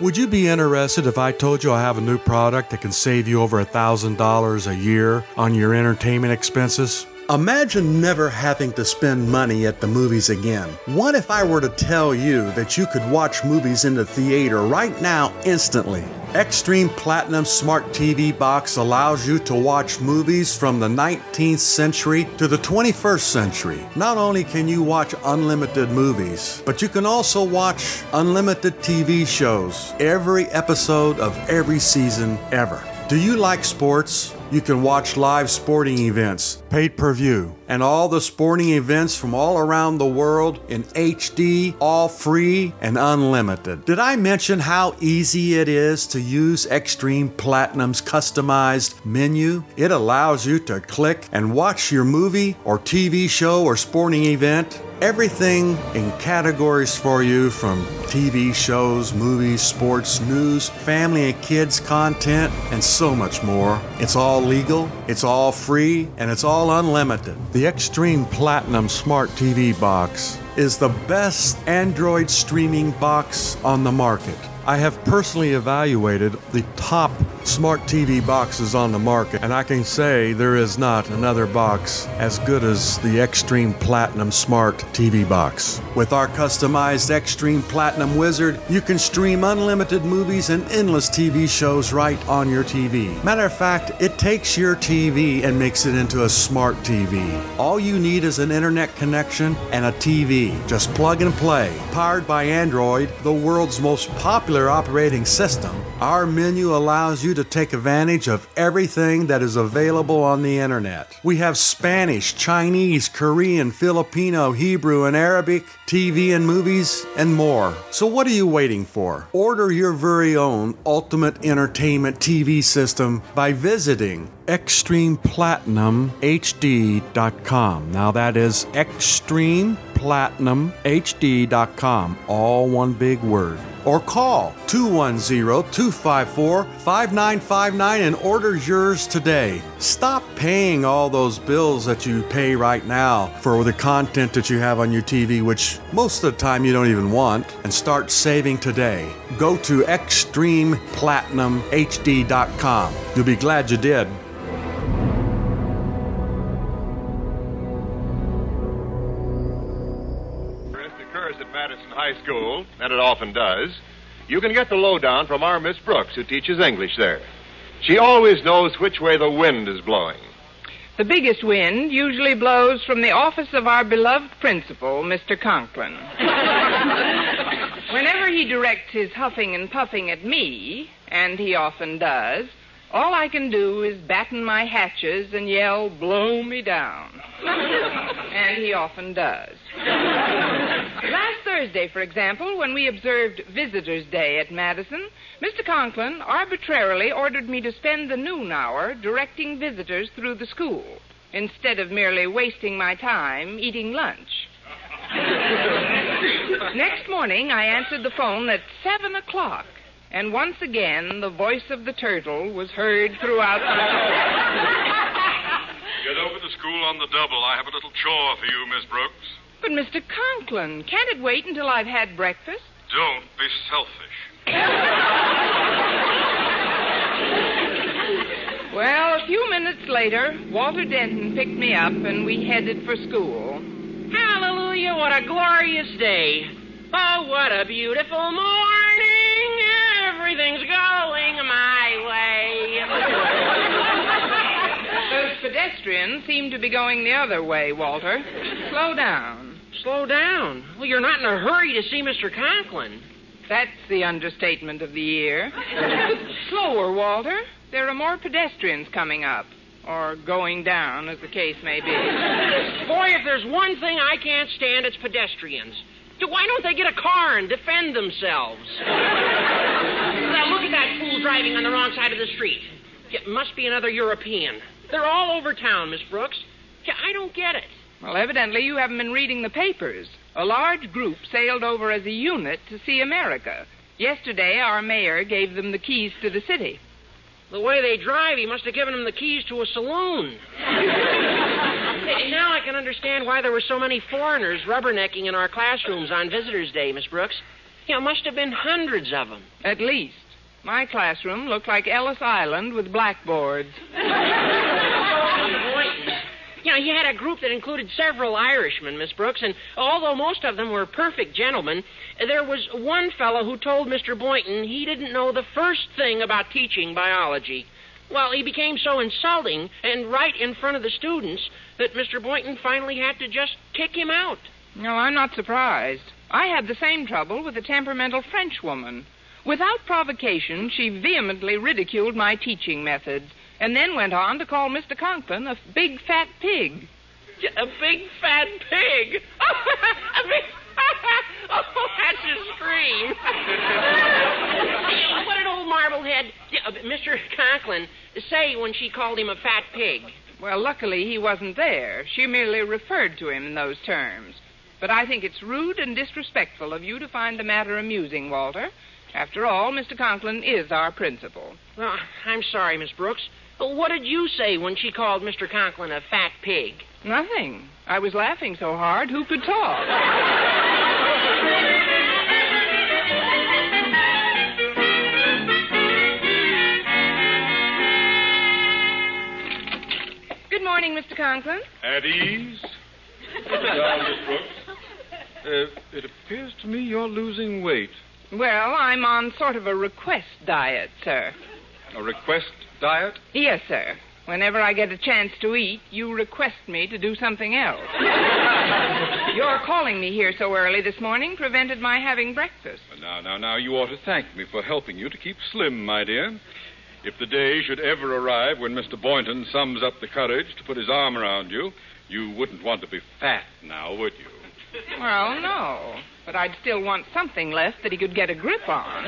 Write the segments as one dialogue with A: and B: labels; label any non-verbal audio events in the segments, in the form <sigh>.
A: Would you be interested if I told you I have a new product that can save you over $1,000 a year on your entertainment expenses? Imagine never having to spend money at the movies again. What if I were to tell you that you could watch movies in the theater right now instantly? Extreme Platinum Smart TV Box allows you to watch movies from the 19th century to the 21st century. Not only can you watch unlimited movies, but you can also watch unlimited TV shows, every episode of every season ever. Do you like sports? You can watch live sporting events, paid per view, and all the sporting events from all around the world in HD, all free and unlimited. Did I mention how easy it is to use Extreme Platinum's customized menu? It allows you to click and watch your movie or TV show or sporting event Everything in categories for you from TV shows, movies, sports, news, family and kids content, and so much more. It's all legal, it's all free, and it's all unlimited. The Extreme Platinum Smart TV box is the best Android streaming box on the market. I have personally evaluated the top smart TV boxes on the market, and I can say there is not another box as good as the Extreme Platinum Smart TV box. With our customized Extreme Platinum Wizard, you can stream unlimited movies and endless TV shows right on your TV. Matter of fact, it takes your TV and makes it into a smart TV. All you need is an internet connection and a TV. Just plug and play. Powered by Android, the world's most popular operating system, our menu allows you to take advantage of everything that is available on the internet. We have Spanish, Chinese, Korean, Filipino, Hebrew, and Arabic, TV and movies, and more. So, what are you waiting for? Order your very own Ultimate Entertainment TV system by visiting extremeplatinumhd.com. Now that is extremeplatinumhd.com, all one big word. Or call 210-254-5959 and order yours today. Stop paying all those bills that you pay right now for the content that you have on your TV, which most of the time you don't even want, and start saving today. Go to extremeplatinumhd.com. You'll be glad you did.
B: High School, and it often does, you can get the lowdown from our Miss Brooks, who teaches English there. She always knows which way the wind is blowing.
C: The biggest wind usually blows from the office of our beloved principal, Mr. Conklin. <laughs> Whenever he directs his huffing and puffing at me, and he often does, all I can do is batten my hatches and yell, blow me down. <laughs> and he often does. <laughs> Last Thursday, for example, when we observed Visitors' Day at Madison, Mr. Conklin arbitrarily ordered me to spend the noon hour directing visitors through the school, instead of merely wasting my time eating lunch. <laughs> Next morning, I answered the phone at seven o'clock, and once again the voice of the turtle was heard throughout the <laughs>
D: Get over to school on the double. I have a little chore for you, Miss Brooks.
C: But, Mr. Conklin, can't it wait until I've had breakfast?
D: Don't be selfish. <laughs>
C: Well, a few minutes later, Walter Denton picked me up and we headed for school.
E: Hallelujah, what a glorious day. Oh, what a beautiful morning. Everything's going my way.
C: Those pedestrians seem to be going the other way, Walter. Slow down.
E: Slow down. Well, you're not in a hurry to see Mr. Conklin.
C: That's the understatement of the year. <laughs> Slower, Walter. There are more pedestrians coming up. Or going down, as the case may be.
E: Boy, if there's one thing I can't stand, it's pedestrians. Why don't they get a car and defend themselves? Now, look at that fool driving on the wrong side of the street. It must be another European. They're all over town, Miss Brooks. I don't get it.
C: Well, evidently you haven't been reading the papers. A large group sailed over as a unit to see America. Yesterday, our mayor gave them the keys to the city.
E: The way they drive, he must have given them the keys to a saloon. Now I can understand why there were so many foreigners rubbernecking in our classrooms on Visitors' Day, Miss Brooks. Yeah, must have been hundreds of them.
C: At least. My classroom looked like Ellis Island with blackboards.
E: You know, he had a group that included several Irishmen, Miss Brooks, and although most of them were perfect gentlemen, there was one fellow who told Mr. Boynton he didn't know the first thing about teaching biology. Well, he became so insulting and right in front of the students that Mr. Boynton finally had to just kick him out.
C: No, I'm not surprised. I had the same trouble with a temperamental Frenchwoman. Without provocation, she vehemently ridiculed my teaching methods and then went on to call Mr. Conklin a big fat pig.
E: A big fat pig? <laughs> a big... <laughs> oh, that's a scream. <laughs> what did old Marblehead, uh, Mr. Conklin, say when she called him a fat pig?
C: Well, luckily he wasn't there. She merely referred to him in those terms. But I think it's rude and disrespectful of you to find the matter amusing, Walter. After all, Mr. Conklin is our principal.
E: Well, I'm sorry, Miss Brooks. What did you say when she called Mr. Conklin a fat pig?
C: Nothing. I was laughing so hard, who could talk? Good morning, Mr. Conklin.
D: At ease. Sit down, Miss Brooks. Uh, it appears to me you're losing weight.
C: Well, I'm on sort of a request diet, sir.
D: A request diet?
C: Yes, sir. Whenever I get a chance to eat, you request me to do something else. <laughs> Your calling me here so early this morning prevented my having breakfast.
D: Now, now, now, you ought to thank me for helping you to keep slim, my dear. If the day should ever arrive when Mr. Boynton sums up the courage to put his arm around you, you wouldn't want to be fat now, would you?
C: Well, no. But I'd still want something left that he could get a grip on.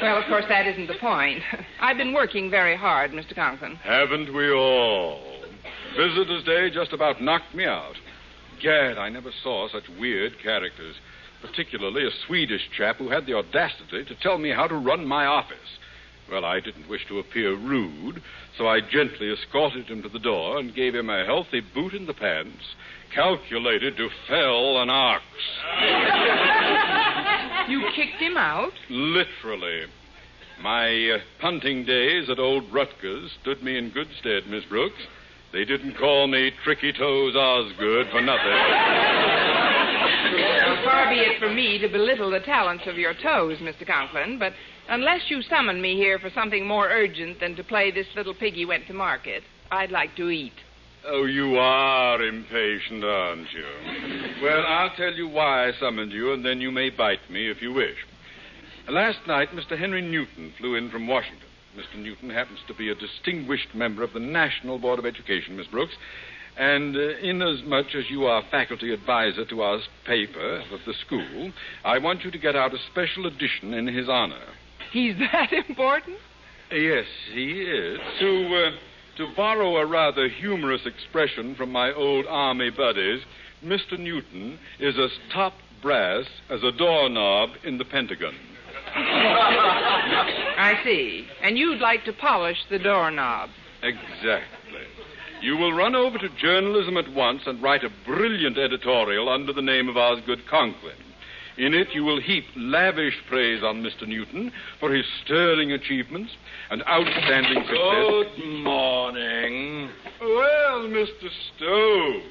C: well, of course, that isn't the point. I've been working very hard, Mr. Conklin.
D: Haven't we all? Visitor's Day just about knocked me out. Gad, I never saw such weird characters, particularly a Swedish chap who had the audacity to tell me how to run my office. Well, I didn't wish to appear rude, so I gently escorted him to the door and gave him a healthy boot in the pants, calculated to fell an ox. <laughs>
C: You kicked him out?
D: Literally. My uh, punting days at old Rutgers stood me in good stead, Miss Brooks. They didn't call me Tricky Toes Osgood for nothing.
C: Well, far be it from me to belittle the talents of your toes, Mr. Conklin, but unless you summon me here for something more urgent than to play this little piggy went to market, I'd like to eat.
D: Oh, you are impatient, aren't you? Well, I'll tell you why I summoned you, and then you may bite me if you wish. Last night, Mr. Henry Newton flew in from Washington. Mr. Newton happens to be a distinguished member of the National Board of Education, Miss Brooks. And uh, inasmuch as you are faculty advisor to our paper of the school, I want you to get out a special edition in his honor.
C: He's that important?
D: Yes, he is. To, uh, to borrow a rather humorous expression from my old army buddies, Mr. Newton is as top brass as a doorknob in the Pentagon. <laughs>
C: I see. And you'd like to polish the doorknob.
D: Exactly. You will run over to journalism at once and write a brilliant editorial under the name of Osgood Conklin. In it, you will heap lavish praise on Mr. Newton for his sterling achievements and outstanding success.
F: Good morning.
D: Well, Mr. Stone,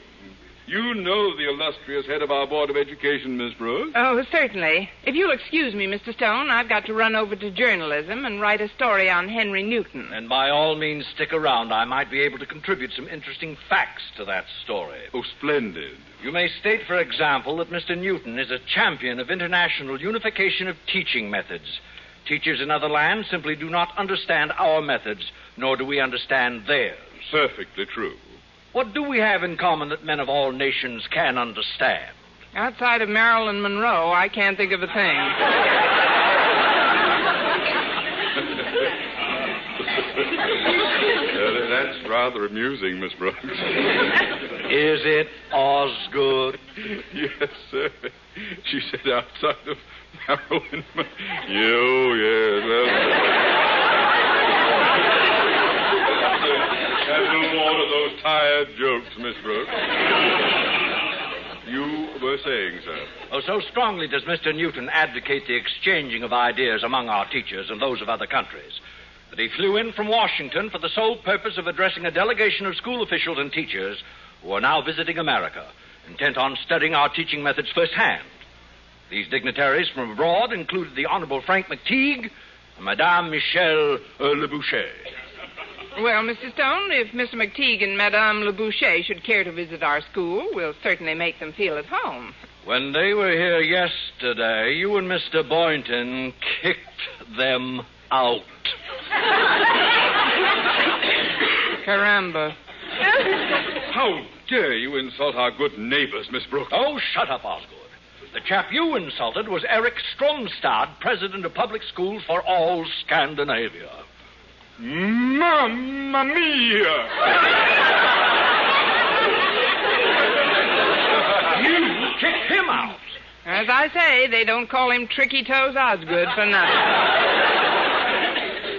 D: you know the illustrious head of our Board of Education, Miss Brooks.
C: Oh, certainly. If you'll excuse me, Mr. Stone, I've got to run over to journalism and write a story on Henry Newton.
F: And by all means, stick around. I might be able to contribute some interesting facts to that story.
D: Oh, splendid.
F: You may state, for example, that Mr. Newton is a champion of international unification of teaching methods. Teachers in other lands simply do not understand our methods, nor do we understand theirs.
D: Perfectly true.
F: What do we have in common that men of all nations can understand?
C: Outside of Marilyn Monroe, I can't think of a thing.
D: Uh, that's rather amusing, Miss Brooks.
F: Is it Osgood?
D: yes, sir. She said outside of Marilyn. Monroe. You, yes. A little water, those tired jokes, Miss Brooks. you were saying, sir.
F: Oh, so strongly does Mr. Newton advocate the exchanging of ideas among our teachers and those of other countries that he flew in from Washington for the sole purpose of addressing a delegation of school officials and teachers who are now visiting America, intent on studying our teaching methods firsthand. These dignitaries from abroad included the Honorable Frank McTeague and Madame Michelle uh, Le Boucher.
C: Well, Mr. Stone, if Mr. McTeague and Madame Le Boucher should care to visit our school, we'll certainly make them feel at home.
F: When they were here yesterday, you and Mr. Boynton kicked them out.
C: Caramba.
D: How dare you insult our good neighbors, Miss Brooks?
F: Oh, shut up, Osgood. The chap you insulted was Eric Stromstad, president of public schools for all Scandinavia.
D: Mamma mia!
F: You kicked him out.
C: As I say, they don't call him Tricky Toes Osgood for nothing.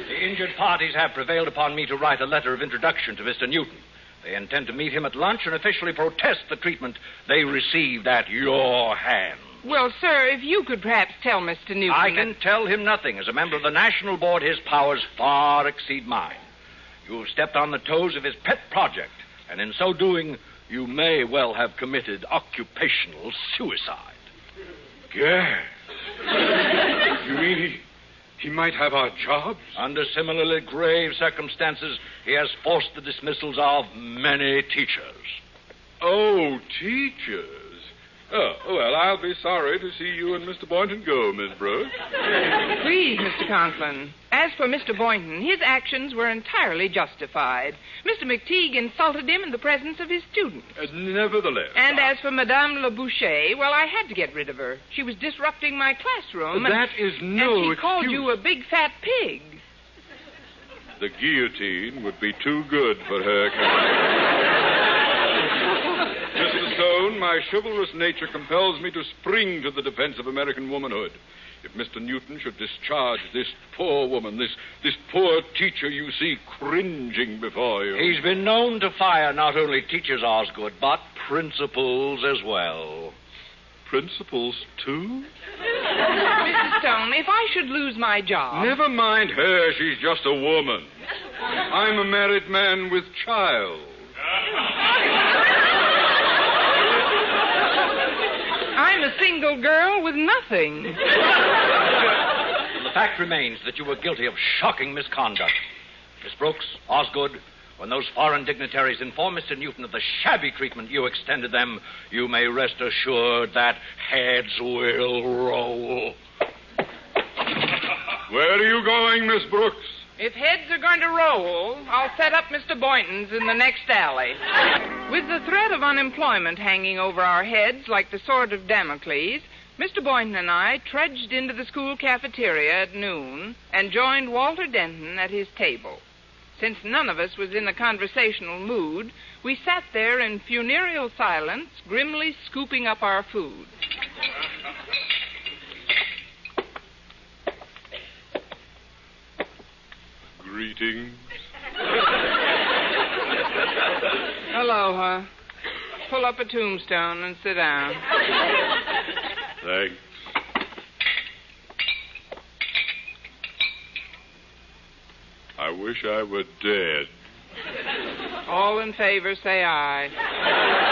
F: The injured parties have prevailed upon me to write a letter of introduction to Mr. Newton. They intend to meet him at lunch and officially protest the treatment they received at your hands.
C: Well, sir, if you could perhaps tell Mr. Newton.
F: I
C: that-
F: can tell him nothing. As a member of the National Board, his powers far exceed mine. You have stepped on the toes of his pet project, and in so doing, you may well have committed occupational suicide.
D: Yes. You mean he, he might have our jobs?
F: Under similarly grave circumstances, he has forced the dismissals of many teachers.
D: Oh, teachers. Oh, well, I'll be sorry to see you and Mr. Boynton go, Miss Brooks.
C: Please, Mr. Conklin. As for Mr. Boynton, his actions were entirely justified. Mr. McTeague insulted him in the presence of his students.
D: Uh, nevertheless.
C: And as for Madame Le Boucher, well, I had to get rid of her. She was disrupting my classroom. and-
D: That is no
C: And she called you a big fat pig.
D: The guillotine would be too good for her. Mr. My chivalrous nature compels me to spring to the defense of American womanhood. If Mr. Newton should discharge this poor woman, this this poor teacher you see cringing before you.
F: He's been known to fire not only teachers, Osgood, but principals as well.
D: Principals, too?
C: Mrs. Stone, if I should lose my job.
D: Never mind her. She's just a woman. I'm a married man with child.
C: I'm a single girl with nothing.
F: The fact remains that you were guilty of shocking misconduct. Miss Brooks, Osgood, when those foreign dignitaries inform Mr. Newton of the shabby treatment you extended them, you may rest assured that heads will roll.
D: Where are you going, Miss Brooks?
C: If heads are going to roll, I'll set up Mr. Boynton's in the next alley. With the threat of unemployment hanging over our heads like the sword of Damocles, Mr. Boynton and I trudged into the school cafeteria at noon and joined Walter Denton at his table. Since none of us was in a conversational mood, we sat there in funereal silence, grimly scooping up our food.
D: Greetings. <laughs>
C: Aloha. Pull up a tombstone and sit down.
D: Thanks. I wish I were dead.
C: All in favor, say aye.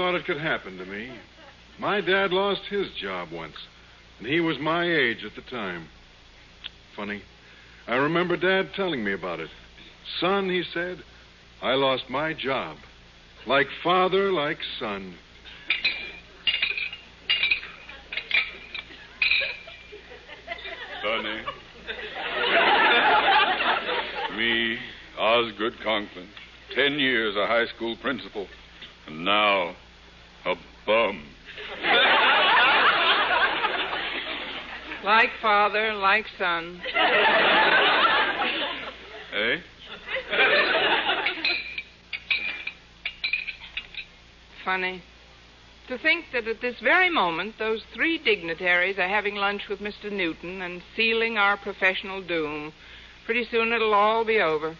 G: Thought it could happen to me. My dad lost his job once, and he was my age at the time. Funny. I remember Dad telling me about it. Son, he said, I lost my job. Like father, like son.
D: Sonny. Me, Osgood Conklin. Ten years a high school principal. And now, a bum. <laughs>
C: Like father, like son.
D: Eh?
C: Funny. To think that at this very moment, those three dignitaries are having lunch with Mr. Newton and sealing our professional doom. Pretty soon it'll all be over.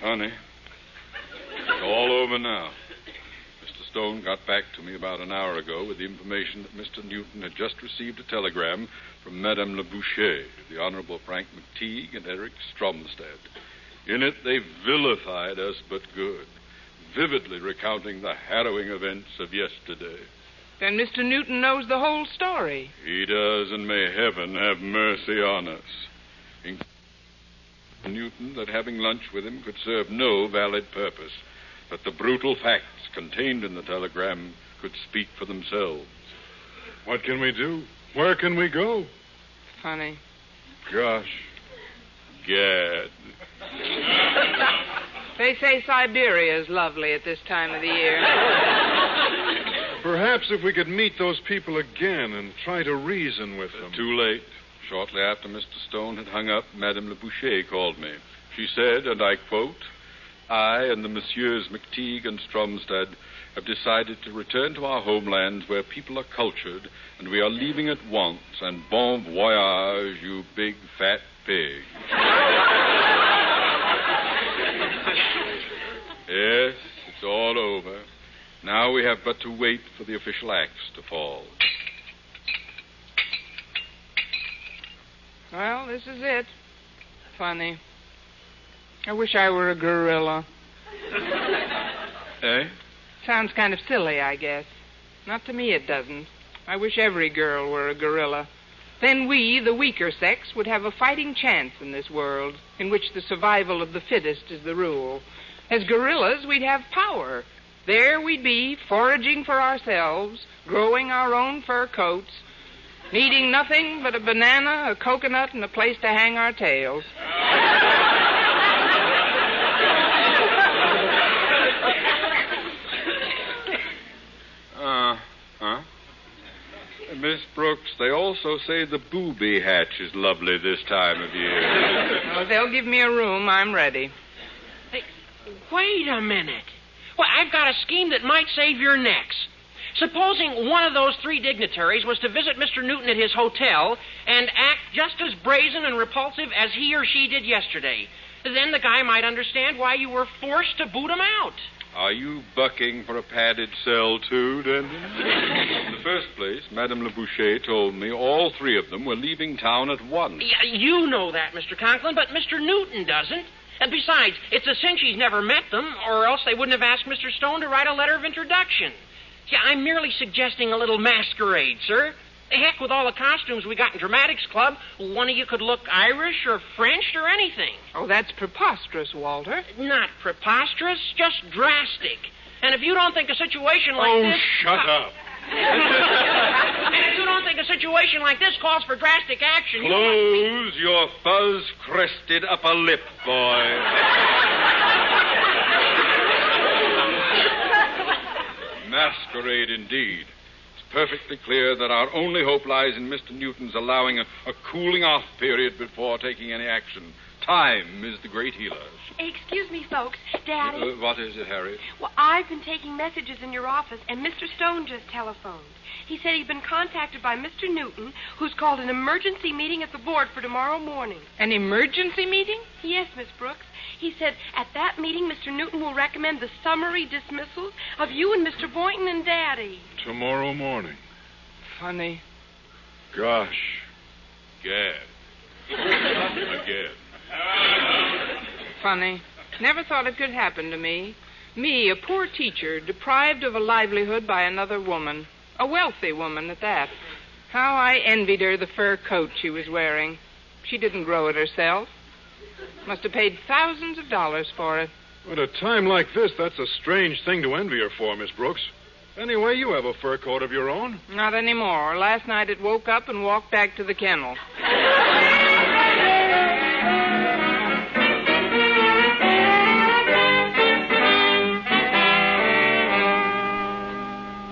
D: Honey, it's all over now. Stone got back to me about an hour ago with the information that Mr. Newton had just received a telegram from Madame Le Boucher, the Honorable Frank McTeague, and Eric Stromstad. In it, they vilified us but good, vividly recounting the harrowing events of yesterday.
C: Then Mr. Newton knows the whole story.
D: He does, and may heaven have mercy on us. In- Newton that having lunch with him could serve no valid purpose, that the brutal facts contained in the telegram could speak for themselves.
G: What can we do? Where can we go?
C: Funny.
D: Gosh, gad. <laughs>
C: They say Siberia is lovely at this time of the year.
G: Perhaps if we could meet those people again and try to reason with them.
D: Too late. Shortly after Mr. Stone had hung up, Madame Le Boucher called me. She said, and I quote, I and the Messieurs McTeague and Stromstad have decided to return to our homelands where people are cultured, and we are leaving at once. And bon voyage, you big fat pig. yes, it's all over. Now we have but to wait for the official axe to fall.
C: Well, this is it. Funny. I wish I were a gorilla. <laughs>
D: Eh?
C: Sounds kind of silly, I guess. Not to me, it doesn't. I wish every girl were a gorilla. Then we, the weaker sex, would have a fighting chance in this world, in which the survival of the fittest is the rule. As gorillas, we'd have power. There we'd be, foraging for ourselves, growing our own fur coats, needing nothing but a banana, a coconut, and a place to hang our tails. <laughs>
D: Uh huh. Miss Brooks, they also say the booby hatch is lovely this time of year. <laughs>
C: Oh, they'll give me a room. I'm ready.
E: Hey, wait a minute. Well, I've got a scheme that might save your necks. Supposing one of those three dignitaries was to visit Mr. Newton at his hotel and act just as brazen and repulsive as he or she did yesterday. Then the guy might understand why you were forced to boot him out.
D: Are you bucking for a padded cell, too, Denton? <laughs> In the first place, Madame Le Boucher told me all three of them were leaving town at once.
E: Yeah, you know that, Mr. Conklin, but Mr. Newton doesn't. And besides, it's a cinch he's never met them, or else they wouldn't have asked Mr. Stone to write a letter of introduction. Yeah, I'm merely suggesting a little masquerade, sir. The heck with all the costumes we got in Dramatics Club. One of you could look Irish or French or anything.
C: Oh, that's preposterous, Walter.
E: Not preposterous, just drastic. And if you don't think a situation like
G: Oh,
E: this.
G: Oh, shut up. <laughs>
E: and if you don't think a situation like this calls for drastic action, you.
D: Close your fuzz crested upper lip, boy. <laughs> Masquerade indeed. It's perfectly clear that our only hope lies in Mr. Newton's allowing a, a cooling off period before taking any action. Time is the great healer.
H: Excuse me, folks. Daddy.
D: Uh, what is it, Harriet?
H: Well, I've been taking messages in your office, and Mr. Stone just telephoned. He said he'd been contacted by Mr. Newton, who's called an emergency meeting at the board for tomorrow morning.
C: An emergency meeting?
H: Yes, Miss Brooks. He said at that meeting, Mr. Newton will recommend the summary dismissal of you and Mr. Boynton and Daddy.
G: Tomorrow morning.
C: Funny.
G: Gosh.
D: Gad. Again.
C: Funny. Never thought it could happen to me. Me, a poor teacher, deprived of a livelihood by another woman. A wealthy woman at that. How I envied her the fur coat she was wearing. She didn't grow it herself. Must have paid thousands of dollars for it.
G: At a time like this, that's a strange thing to envy her for, Miss Brooks. Anyway, you have a fur coat of your own.
C: Not anymore. Last night it woke up and walked back to the kennel.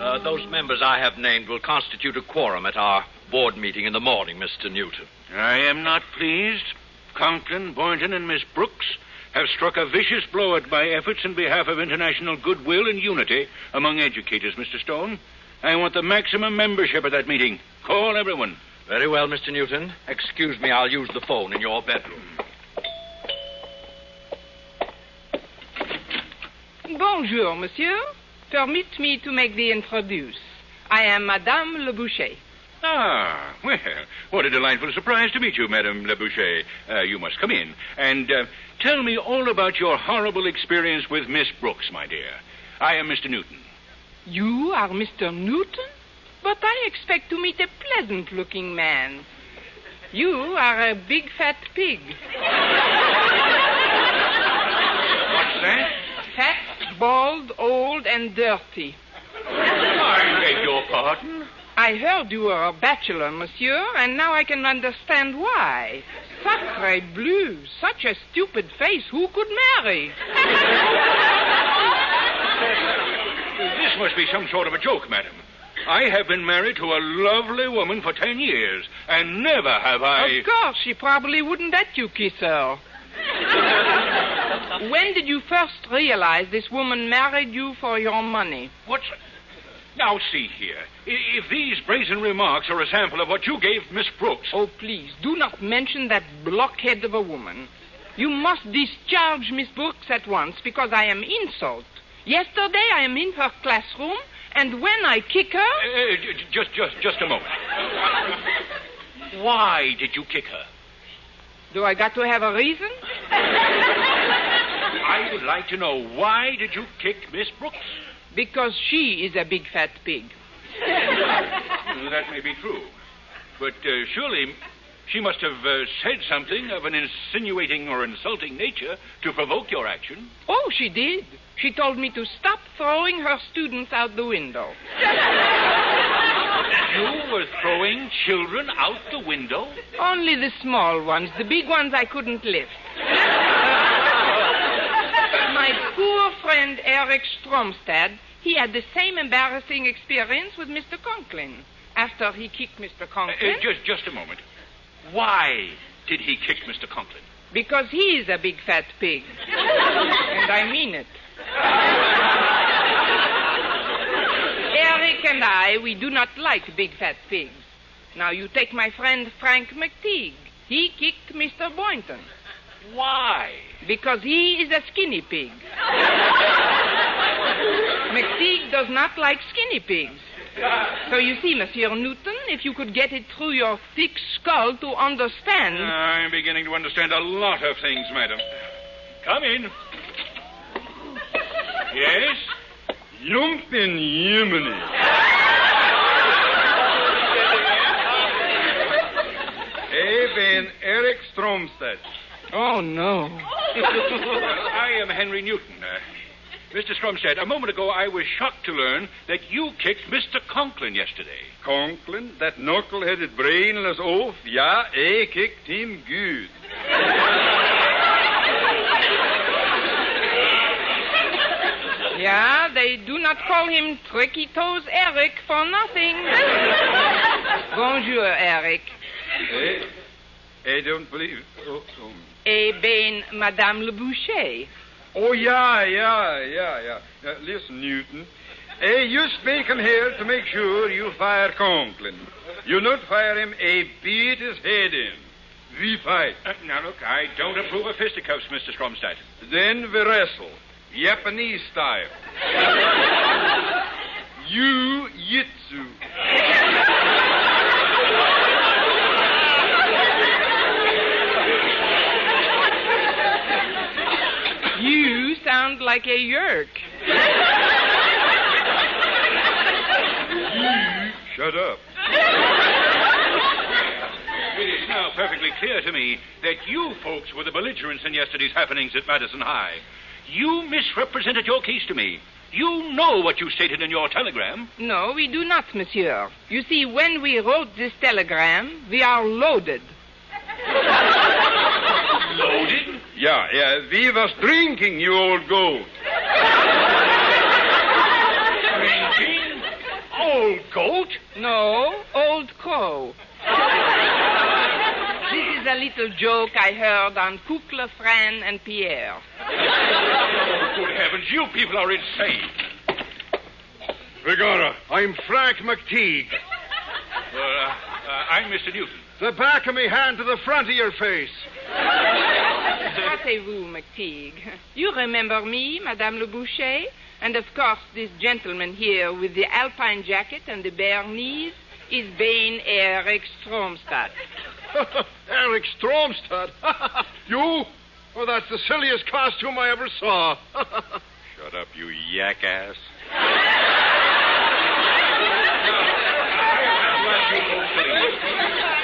F: Uh, those members I have named will constitute a quorum at our board meeting in the morning, Mr. Newton.
I: I am not pleased. Conklin, Boynton, and Miss Brooks have struck a vicious blow at my efforts in behalf of international goodwill and unity among educators, Mr. Stone. I want the maximum membership at that meeting. Call everyone.
F: Very well, Mr. Newton. Excuse me, I'll use the phone in your bedroom.
C: Bonjour, monsieur. Permit me to make the introduce. I am Madame Le Boucher.
I: Ah, well, what a delightful surprise to meet you, Madame Le Boucher. Uh, you must come in. And uh, tell me all about your horrible experience with Miss Brooks, my dear. I am Mr. Newton.
C: You are Mr. Newton? But I expect to meet a pleasant looking man. You are a big fat pig.
I: What's that?
C: Fat, bald, old, and dirty.
I: I beg your pardon?
C: I heard you were a bachelor, monsieur, and now I can understand why. Sacre bleu, such a stupid face, who could marry? <laughs>
I: This must be some sort of a joke, madam. I have been married to a lovely woman for ten years, and never have I.
C: Of course, she probably wouldn't let you kiss her. <laughs> when did you first realize this woman married you for your money?
I: What's. Now, see here. I- If these brazen remarks are a sample of what you gave Miss Brooks.
C: Oh, please, do not mention that blockhead of a woman. You must discharge Miss Brooks at once because I am insult. Yesterday I am in her classroom, and when I kick her.
I: Uh, j- j- just, just, just a moment. <laughs> Why did you kick her?
C: Do I got to have a reason? <laughs>
I: I would like to know why did you kick Miss Brooks?
C: Because she is a big fat pig.
I: Well, that may be true, but uh, surely she must have uh, said something of an insinuating or insulting nature to provoke your action.
C: Oh, she did. She told me to stop throwing her students out the window.
I: You were throwing children out the window?
C: Only the small ones. The big ones I couldn't lift. <laughs> My poor friend Eric Stromstad, he had the same embarrassing experience with Mr. Conklin. After he kicked Mr.
I: Uh,
C: Conklin,
I: uh, just, just a moment. Why did he kick Mr. Conklin?
C: because he is a big fat pig. <laughs> and I mean it. Eric and I, we do not like big fat pigs. Now, you take my friend Frank McTeague. He kicked Mr. Boynton.
I: Why?
C: Because he is a skinny pig. <laughs> McTeague does not like skinny pigs. So you see, Monsieur Newton, if you could get it through your thick skull to understand.
I: I'm beginning to understand a lot of things, madam. Come in. Yes?
D: Lumpen Jemini. Ik <laughs> ben Eric Stromstad.
C: Oh, no. <laughs>
I: I am Henry Newton. Uh, Mr. Stromstad, a moment ago I was shocked to learn that you kicked Mr. Conklin yesterday.
D: Conklin, that knuckle-headed brainless oaf, ja, I kicked him good.
C: Yeah, they do not call him Tricky Toes Eric for nothing. <laughs> Bonjour, Eric.
D: I, I don't believe... Oh, oh.
C: Eh ben, Madame Le Boucher.
D: oh ja, ja, ja, ja. Uh, listen, Newton. I you make him here to make sure you fire Conklin. You not fire him, I beat his head in. We fight.
I: Uh, now, look, I don't approve of fisticuffs, Mr. Stromstad.
D: Then we wrestle. Japanese style. <laughs> you jitsu.
C: Like a yerk.
D: Shut up.
I: It is now perfectly clear to me that you folks were the belligerents in yesterday's happenings at Madison High. You misrepresented your case to me. You know what you stated in your telegram.
C: No, we do not, monsieur. You see, when we wrote this telegram, we are loaded.
I: Loaded?
D: Yeah, yeah, we was drinking, you old goat.
I: Drinking? Old goat?
C: No, Old Crow. this is a little joke I heard on Kukla, Fran, and Pierre.
I: Oh, good heavens, you people are insane.
G: Begorra, I'm Frank McTeague.
I: Well, uh, uh, I'm Mr. Newton.
G: The back of me hand to the front of your face. <laughs>
C: Asseyez-vous, McTeague. You remember me, Madame Le Boucher? And of course, this gentleman here with the alpine jacket and the bare knees is Bain Eric Stromstad. <laughs>
G: Eric Stromstad. <laughs> you? Oh, that's the silliest costume I ever saw.
D: Shut up, you yak ass.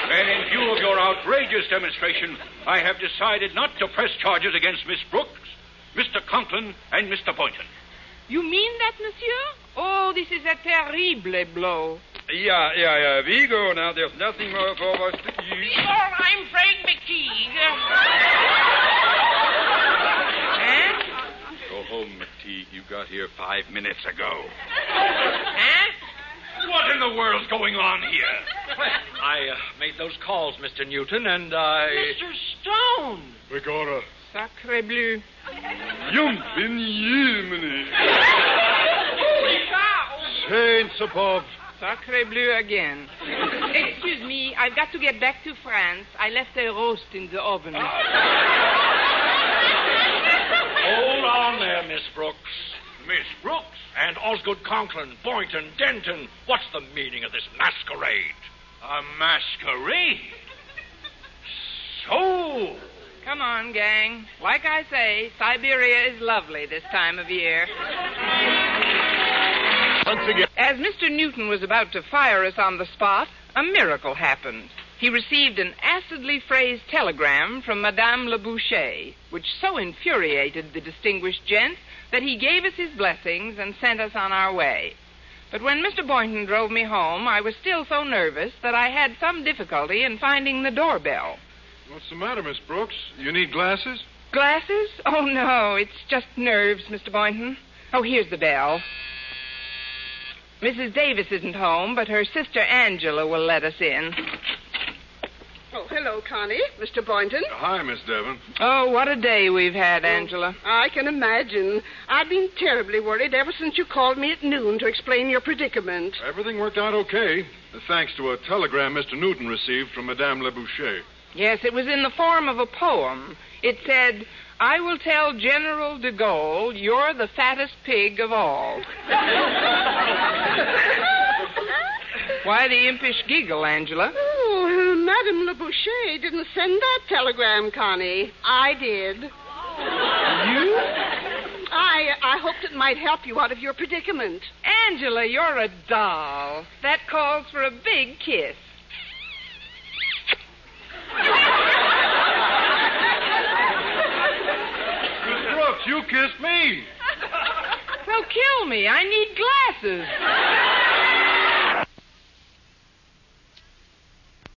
I: And in view of your outrageous demonstration, I have decided not to press charges against Miss Brooks, Mr. Conklin, and Mr. Boynton.
C: You mean that, monsieur? Oh, this is a terrible blow.
J: Yeah, yeah, yeah. We go now. There's nothing more for us to eat.
E: Igor, I'm Frank McTeague.
C: Huh? <laughs> Eh?
D: Go home, McTeague. You got here five minutes ago.
E: Huh?
I: What in the world's going on here?
F: I uh, made those calls, Mr. Newton, and I.
E: Mr. Stone.
G: Begorra.
C: Sacre bleu.
G: Yump in Yemeni.
E: Holy cow.
G: Saints above.
C: Sacre bleu again. Excuse me, I've got to get back to France. I left a roast in the oven.
F: Hold on there, Miss Brooks.
I: Miss Brooks?
F: And Osgood Conklin, Boynton, Denton. What's the meaning of this masquerade?
I: A masquerade? So,
C: Come on, gang. Like I say, Siberia is lovely this time of year.
B: Once again.
C: As Mr. Newton was about to fire us on the spot, a miracle happened. He received an acidly phrased telegram from Madame Le Boucher, which so infuriated the distinguished gent that he gave us his blessings and sent us on our way. But when Mr. Boynton drove me home, I was still so nervous that I had some difficulty in finding the doorbell.
G: What's the matter, Miss Brooks? You need glasses?
C: Glasses? Oh, no, it's just nerves, Mr. Boynton. Oh, here's the bell. Mrs. Davis isn't home, but her sister Angela will let us in.
K: Oh, hello, Connie. Mr. Boynton.
G: Hi, Miss Devon.
C: Oh, what a day we've had, oh, Angela.
K: I can imagine. I've been terribly worried ever since you called me at noon to explain your predicament.
G: Everything worked out okay, thanks to a telegram Mr. Newton received from Madame Le Boucher.
C: Yes, it was in the form of a poem. It said, I will tell General de Gaulle you're the fattest pig of all. <laughs> Why the impish giggle, Angela?
K: Madame Le Boucher didn't send that telegram, Connie. I did.
C: You?
K: I I hoped it might help you out of your predicament.
C: Angela, you're a doll. That calls for a big kiss.
G: Miss Brooks, you kissed me.
C: Well, kill me. I need glasses.